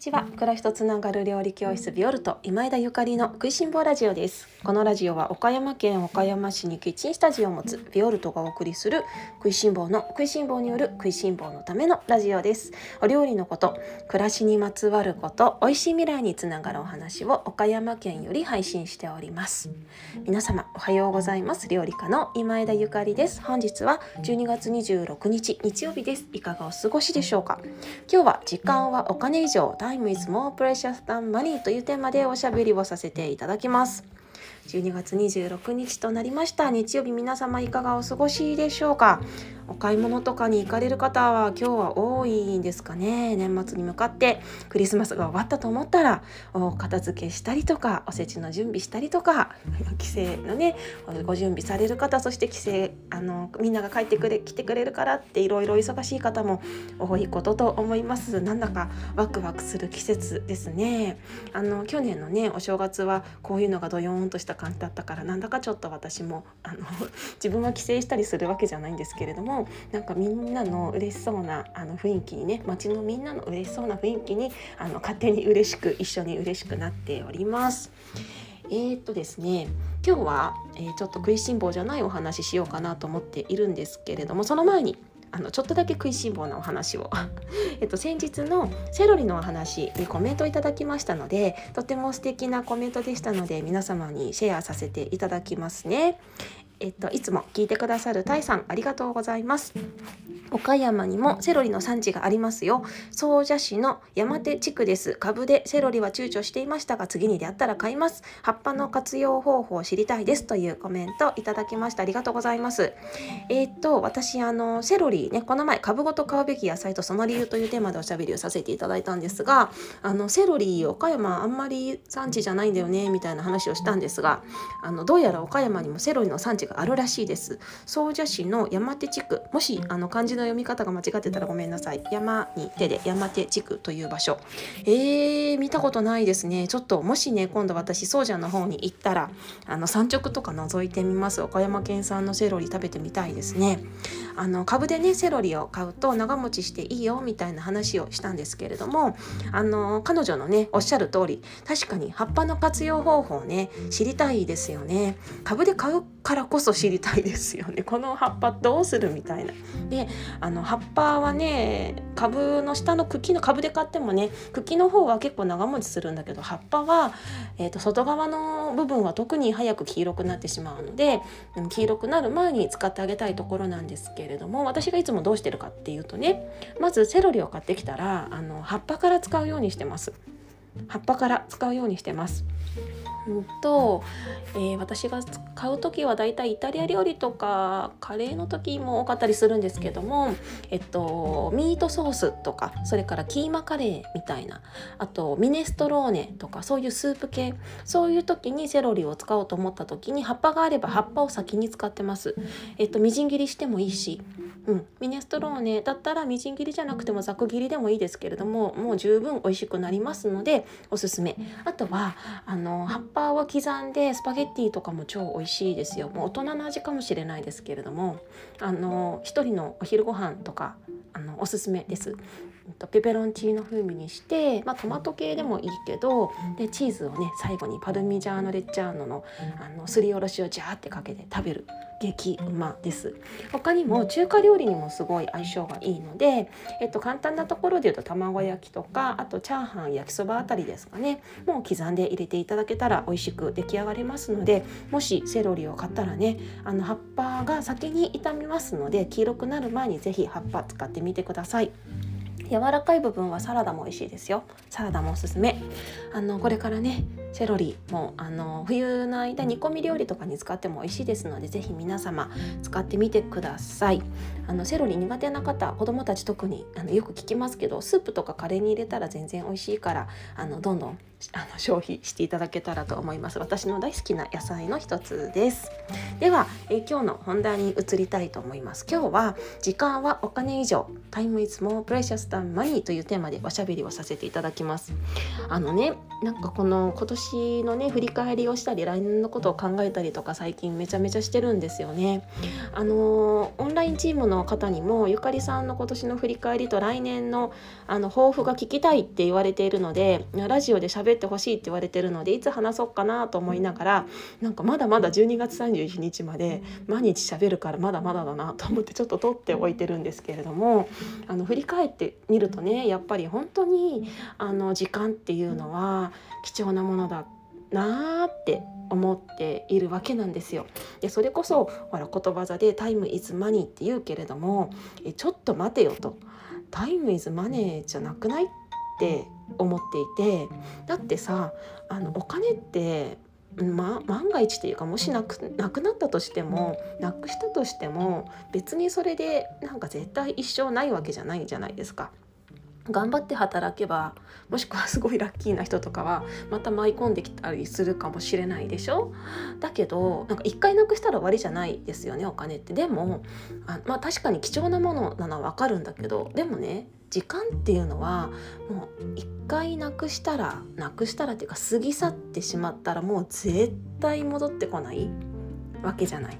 ちは。暮らしとつながる料理教室ビオルト今枝ゆかりの食いしん坊ラジオです。このラジオは岡山県岡山市にキッチンスタジオを持つビオルトがお送りする食いしん坊の食いしん坊による食いしん坊のためのラジオです。お料理のこと暮らしにまつわること美味しい未来につながるお話を岡山県より配信しております。皆様おはようございます。料理家の今枝ゆかりです。本日は12月26日日曜日です。いかがお過ごしでしょうか？今日は時間はお金以上。Time is more precious than money というテーマでおしゃべりをさせていただきます。12月26日となりました。日曜日皆様いかがお過ごしでしょうか？お買い物とかに行かれる方は今日は多いんですかね。年末に向かってクリスマスが終わったと思ったらお片付けしたりとかおせちの準備したりとか 帰省のねご準備される方そして帰省あのみんなが帰ってくれ来てくれるからっていろいろ忙しい方も多いことと思います。なんだかワクワクする季節ですね。あの去年のねお正月はこういうのがドヨーンとした感じだったからなんだかちょっと私もあの 自分は帰省したりするわけじゃないんですけれどもなんかみんなの嬉しそうなあの雰囲気にね街のみんなの嬉しそうな雰囲気にあの勝手に嬉しく一緒に嬉しくなっております。えー、っとですね今日は、えー、ちょっと食いしん坊じゃないお話ししようかなと思っているんですけれどもその前にあのちょっとだけ食いしん坊なお話を えっと先日のセロリのお話にコメントいただきましたのでとても素敵なコメントでしたので皆様にシェアさせていただきますねえっと、いつも聞いてくださるタイさんありがとうございます。岡山にもセロリの産地がありますよ。総社市の山手地区です。株でセロリは躊躇していましたが、次に出会ったら買います。葉っぱの活用方法を知りたいですというコメントいただきました。ありがとうございます。えー、っと、私、あの、セロリね、この前、株ごと買うべき野菜とその理由というテーマでおしゃべりをさせていただいたんですが、あの、セロリ、岡山あんまり産地じゃないんだよね、みたいな話をしたんですが、あの、どうやら岡山にもセロリの産地があるらしいです。総社市の山手地区、もし、あの、漢字の読み方が間違ってたらごめんなさい。山に手で山手地区という場所。えー、見たことないですね。ちょっともしね今度私総社の方に行ったらあの産直とか覗いてみます。岡山県産のセロリ食べてみたいですね。あの株でねセロリを買うと長持ちしていいよみたいな話をしたんですけれどもあの彼女のねおっしゃる通り確かに葉っぱの活用方法ね知りたいですよね。株で買うからこそ知りたいですよね この葉っぱどうするみたいなであの葉っぱはね株の下の茎の株で買ってもね茎の方は結構長持ちするんだけど葉っぱは、えーと、外側の部分は特に早く黄色くなってしまうので黄色くなる前に使ってあげたいところなんですけれども私がいつもどうしてるかっていうとねまずセロリを買ってきたらあの葉っぱから使うようにしてます。葉っぱから使うようにしてます。と、えー、私が買う時はだいたいイタリア料理とかカレーの時も多かったりするんですけども、えっと、ミートソースとかそれからキーマカレーみたいなあとミネストローネとかそういうスープ系そういう時にセロリを使おうと思った時に葉っぱがあれば葉っぱを先に使ってます。えっと、みじん切りしてもいいし、うん、ミネストローネだったらみじん切りじゃなくてもざく切りでもいいですけれどももう十分美味しくなりますのでおすすめ。あとはあの葉っぱを刻んでスパゲッティとかも超美味しいですよ。もう大人の味かもしれないですけれどもあの一人のお昼ご飯とかあのおすすめです。ペペロンチーノ風味にして、まあ、トマト系でもいいけどでチーズをね最後にパルミジャーノ・レッジャーノのあのすりおろしをジャーってかけて食べる激うまです。他にも中華料理にもすごい相性がいいので、えっと、簡単なところで言うと卵焼きとかあとチャーハン焼きそばあたりですかね。もう刻んで入れていただけたら美味しく出来上がりますのでもしセロリを買ったらねあの葉っぱが先に傷みますので黄色くなる前に是非葉っぱ使ってみてください。柔らかい部分はサラダも美味しいですよ。サラダもおすすめ。あのこれからねセロリもあの冬の間煮込み料理とかに使っても美味しいですので是非皆様使ってみてください。あのセロリ苦手な方子供たち特にあのよく聞きますけどスープとかカレーに入れたら全然美味しいからあのどんどんあの消費していただけたらと思います。私の大好きな野菜の一つです。では、え今日の本題に移りたいと思います。今日は時間はお金以上。Time is more precious than money というテーマでおしゃべりをさせていただきます。あのねなんかこの今年年のね振り返りをしたり来年のことを考えたりとか最近めちゃめちゃしてるんですよね。あのオンラインチームの方にもゆかりさんの今年の振り返りと来年のあの抱負が聞きたいって言われているのでラジオで喋ってほしいって言われてるのでいつ話そうかなと思いながらなんかまだまだ12月31日まで毎日喋るからまだまだだなと思ってちょっと取っておいてるんですけれどもあの振り返ってみるとねやっぱり本当にあの時間っていうのは貴重なものなーって思っているわけなんですよ。でそれこそほら言葉座で「タイムイズマニー」って言うけれどもえちょっと待てよと「タイムイズマネーじゃなくない?」って思っていてだってさあのお金ってま、万が一というかもしなくなくなったとしてもなくしたとしても別にそれでなんか絶対一生ないわけじゃないじゃないですか。頑張って働けばもしくはすごいラッキーな人とかはまた舞い込んできたりするかもしれないでしょ？だけどなんか一回なくしたら終わりじゃないですよねお金ってでもあまあ確かに貴重なものなのは分かるんだけどでもね時間っていうのはもう一回なくしたらなくしたらっていうか過ぎ去ってしまったらもう絶対戻ってこないわけじゃない。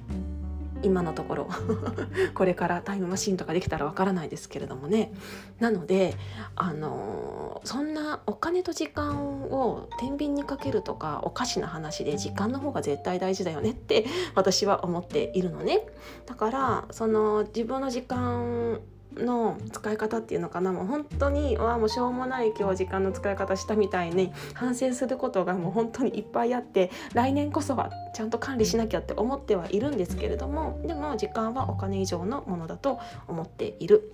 今のところ これからタイムマシンとかできたらわからないですけれどもね。なのであのそんなお金と時間を天秤にかけるとかおかしな話で時間の方が絶対大事だよねって私は思っているのね。だからその自分の時間の使い方っていうのかなもう本当にわもうしょうもない今日時間の使い方したみたいに反省することがもう本当にいっぱいあって来年こそはちゃんと管理しなきゃって思ってはいるんですけれどもでも時間はお金以上のものだと思っている。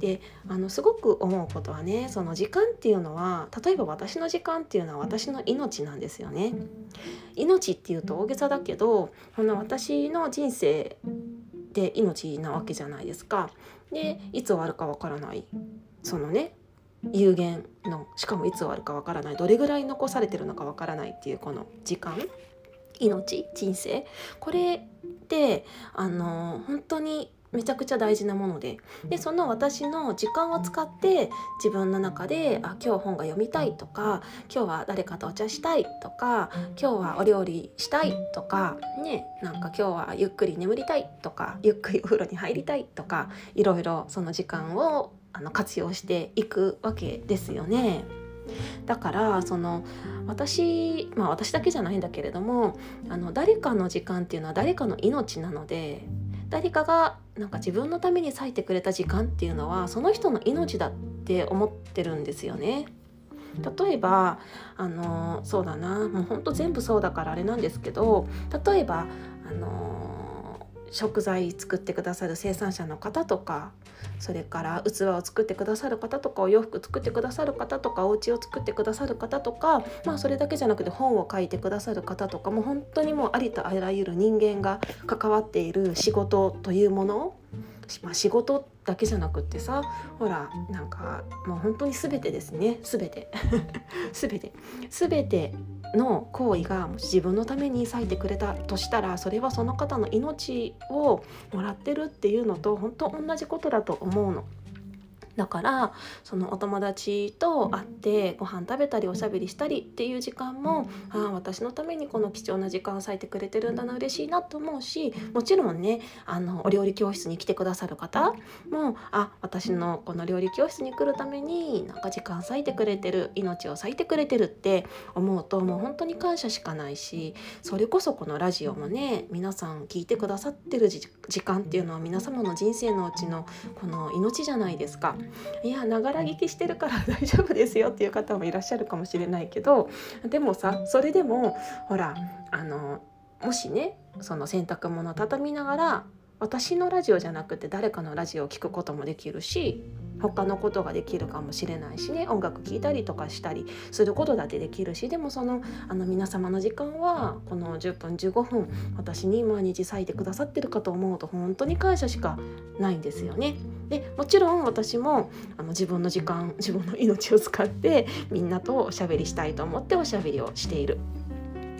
であのすごく思うことはねその時間っていうのは例えば私の時間っていうのは私の命なんですよね。命っていうと大げさだけどこの私の人生で命なわけじゃないですか。でいつ終わるかわからない。そのね有限のしかもいつ終わるかわからない。どれぐらい残されてるのかわからないっていうこの時間。命人生。これってあの本当にめちゃくちゃ大事なものででその私の時間を使って自分の中であ今日本が読みたいとか今日は誰かとお茶したいとか今日はお料理したいとかねなんか今日はゆっくり眠りたいとかゆっくりお風呂に入りたいとかいろいろその時間をあの活用していくわけですよね。だからその私まあ私だけじゃないんだけれどもあの誰かの時間っていうのは誰かの命なので誰かがなんか自分のために割いてくれた時間っていうのはその人の命だって思ってるんですよね。例えばあのそうだなもうほんと全部そうだからあれなんですけど例えばあの食材作ってくださる生産者の方とかそれから器を作ってくださる方とかお洋服作ってくださる方とかお家を作ってくださる方とかまあそれだけじゃなくて本を書いてくださる方とかもう本当にもうありとあらゆる人間が関わっている仕事というものまあ、仕事だけじゃなくってさほらなんかもう本当に全てですね。全て。全て。全ての行為が自分のために割いてくれたとしたらそれはその方の命をもらってるっていうのと本当同じことだと思うの。だからそのお友達と会ってご飯食べたりおしゃべりしたりっていう時間もああ私のためにこの貴重な時間を割いてくれてるんだな嬉しいなと思うしもちろんねあのお料理教室に来てくださる方もあ私のこの料理教室に来るためになんか時間割いてくれてる命を割いてくれてるって思うともう本当に感謝しかないしそれこそこのラジオもね皆さん聞いてくださってる時間っていうのは皆様の人生のうちのこの命じゃないですか。いやながら聞きしてるから 大丈夫ですよっていう方もいらっしゃるかもしれないけどでもさそれでもほらあのもしねその洗濯物を畳みながら私のラジオじゃなくて誰かのラジオを聴くこともできるし他のことができるかもしれないしね音楽聴いたりとかしたりすることだってできるしでもそのあの皆様の時間はこの10分15分私に毎日割いてくださってるかと思うと本当に感謝しかないんですよね。でもちろん私もあの自分の時間自分の命を使ってみんなとおしゃべりしたいと思っておしゃべりをしている。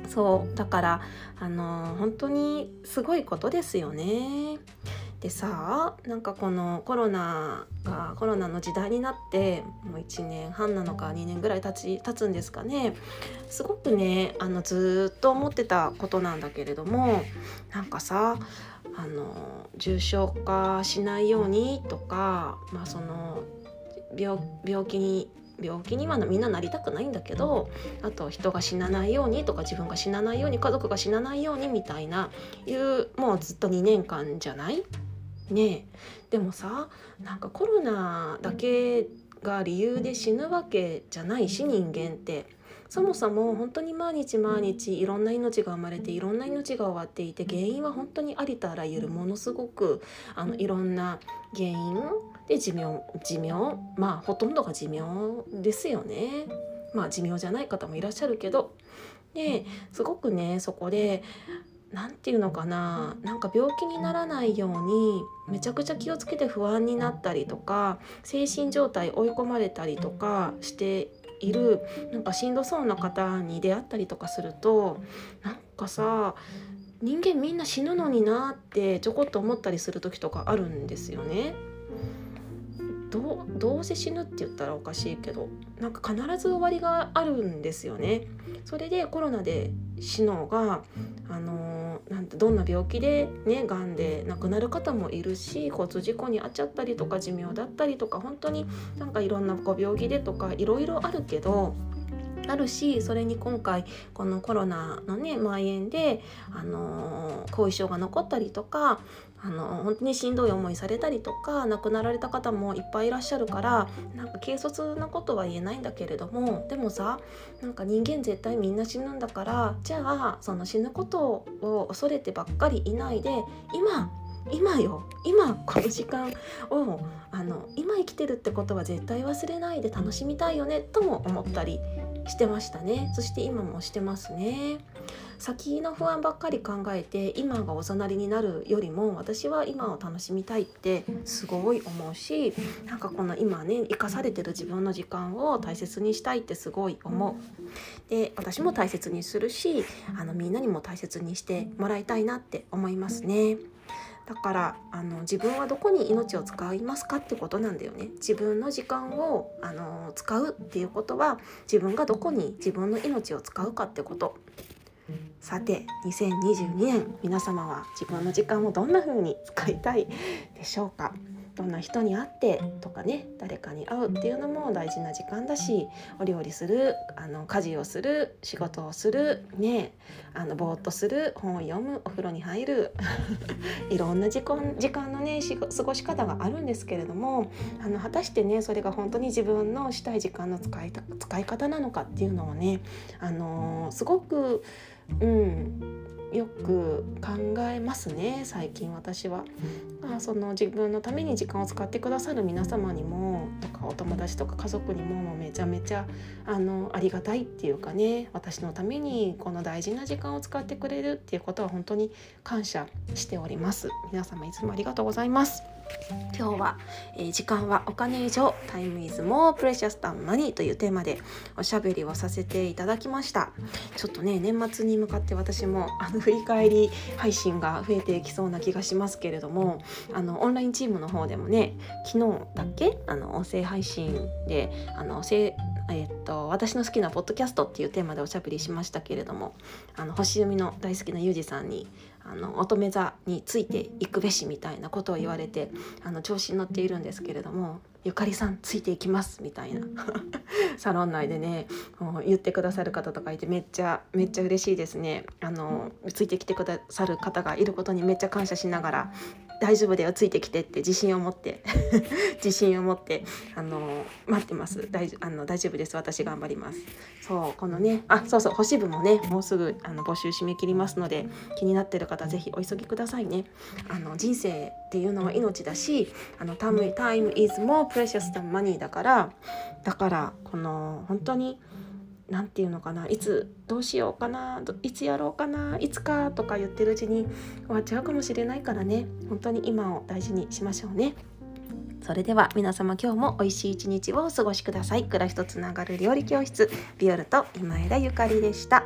そうだからあの本当にすごいことですよね。でさなんかこのコロナがコロナの時代になってもう1年半なのか2年ぐらい経ち経つんですかね。すごくねあのずっと思ってたことなんだけれどもなんかさあの重症化しないようにとか、まあ、その病病気に病気にはみんななりたくないんだけどあと人が死なないようにとか自分が死なないように家族が死なないようにみたいないうもうずっと2年間じゃないねでもさなんかコロナだけが理由で死ぬわけじゃないし人間って。そもそも本当に毎日毎日いろんな命が生まれていろんな命が終わっていて原因は本当にありとあらゆるものすごくあのいろんな原因で寿命寿命まあほとんどが寿命ですよね。まあ寿命じゃない方もいらっしゃるけどですごくねそこで何て言うのかななんか病気にならないようにめちゃくちゃ気をつけて不安になったりとか精神状態追い込まれたりとかしているなんかしんどそうな方に出会ったりとかするとなんかさ人間みんな死ぬのになってちょこっと思ったりする時とかあるんですよね。どどうせ死ぬって言ったらおかしいけどなんか必ず終わりがあるんですよね。それでコロナで死のがあのなんてどんな病気でねがんで亡くなる方もいるし交通事故に遭っちゃったりとか寿命だったりとか本当になんかいろんなご病気でとかいろいろあるけどあるしそれに今回このコロナのね蔓延で、あの後遺症が残ったりとかあの本当にしんどい思いされたりとか亡くなられた方もいっぱいいらっしゃるからなんか軽率なことは言えないんだけれどもでもさなんか人間絶対みんな死ぬんだからじゃあその死ぬことを恐れてばっかりいないで今今よ今この時間をあの今生きてるってことは絶対忘れないで楽しみたいよねとも思ったりしてましたね。そして今もしてますね。先の不安ばっかり考えて今がおざなりになるよりも私は今を楽しみたいってすごい思うしなんかこの今ね生かされてる自分の時間を大切にしたいってすごい思う。で私も大切にするしあのみんなにも大切にしてもらいたいなって思いますね。だからあの自分はどこに命を使いますかってことなんだよね。自分の時間をあの使うっていうことは自分がどこに自分の命を使うかってこと。さて2022年皆様は自分の時間をどんな風に使いたいでしょうか。どんな人に会ってとかね誰かに会うっていうのも大事な時間だしお料理するあの家事をする仕事をするねあのぼーっとする本を読むお風呂に入る いろんな時間時間のね過ごし方があるんですけれどもあの果たしてねそれが本当に自分のしたい時間の使い使い方なのかっていうのをねあのすごくうんよく考えますね最近私は。あその自分のために時間を使ってくださる皆様にもとかお友達とか家族にもめちゃめちゃあのありがたいっていうかね私のためにこの大事な時間を使ってくれるっていうことは本当に感謝しております。皆様いつもありがとうございます。今日は、えー、時間はお金以上 Time is more precious than money というテーマでおしゃべりをさせていただきました。ちょっとね年末に向かって私もあの振り返り配信が増えていきそうな気がしますけれどもあのオンラインチームの方でもね昨日だっけ？あの音声配信であのえー、っと私の好きなポッドキャストっていうテーマでおしゃべりしましたけれどもあの星読みの大好きなゆうじさんにあの乙女座についていくべしみたいなことを言われてあの調子に乗っているんですけれどもゆかりさんついていきますみたいな。サロン内でね言ってくださる方とかいてめっちゃめっちゃ嬉しいですね。あのついてきてくださる方がいることにめっちゃ感謝しながら大丈夫だよついてきてって自信を持って。自信を持って あの待ってます。大あの大丈夫です。私頑張ります。そうこのねあそうそう星部もねもうすぐあの募集締め切りますので気になってる方ぜひお急ぎくださいね。あの人生っていうのは命だしあの time, time is more precious than money だからだからこの本当に何て言うのかないつどうしようかないつやろうかないつかとか言ってるうちに終わっちゃうかもしれないからね本当に今を大事にしましょうね。それでは皆様今日も美味しい一日をお過ごしください。暮らしとつながる料理教室ビオルと今枝ゆかりでした。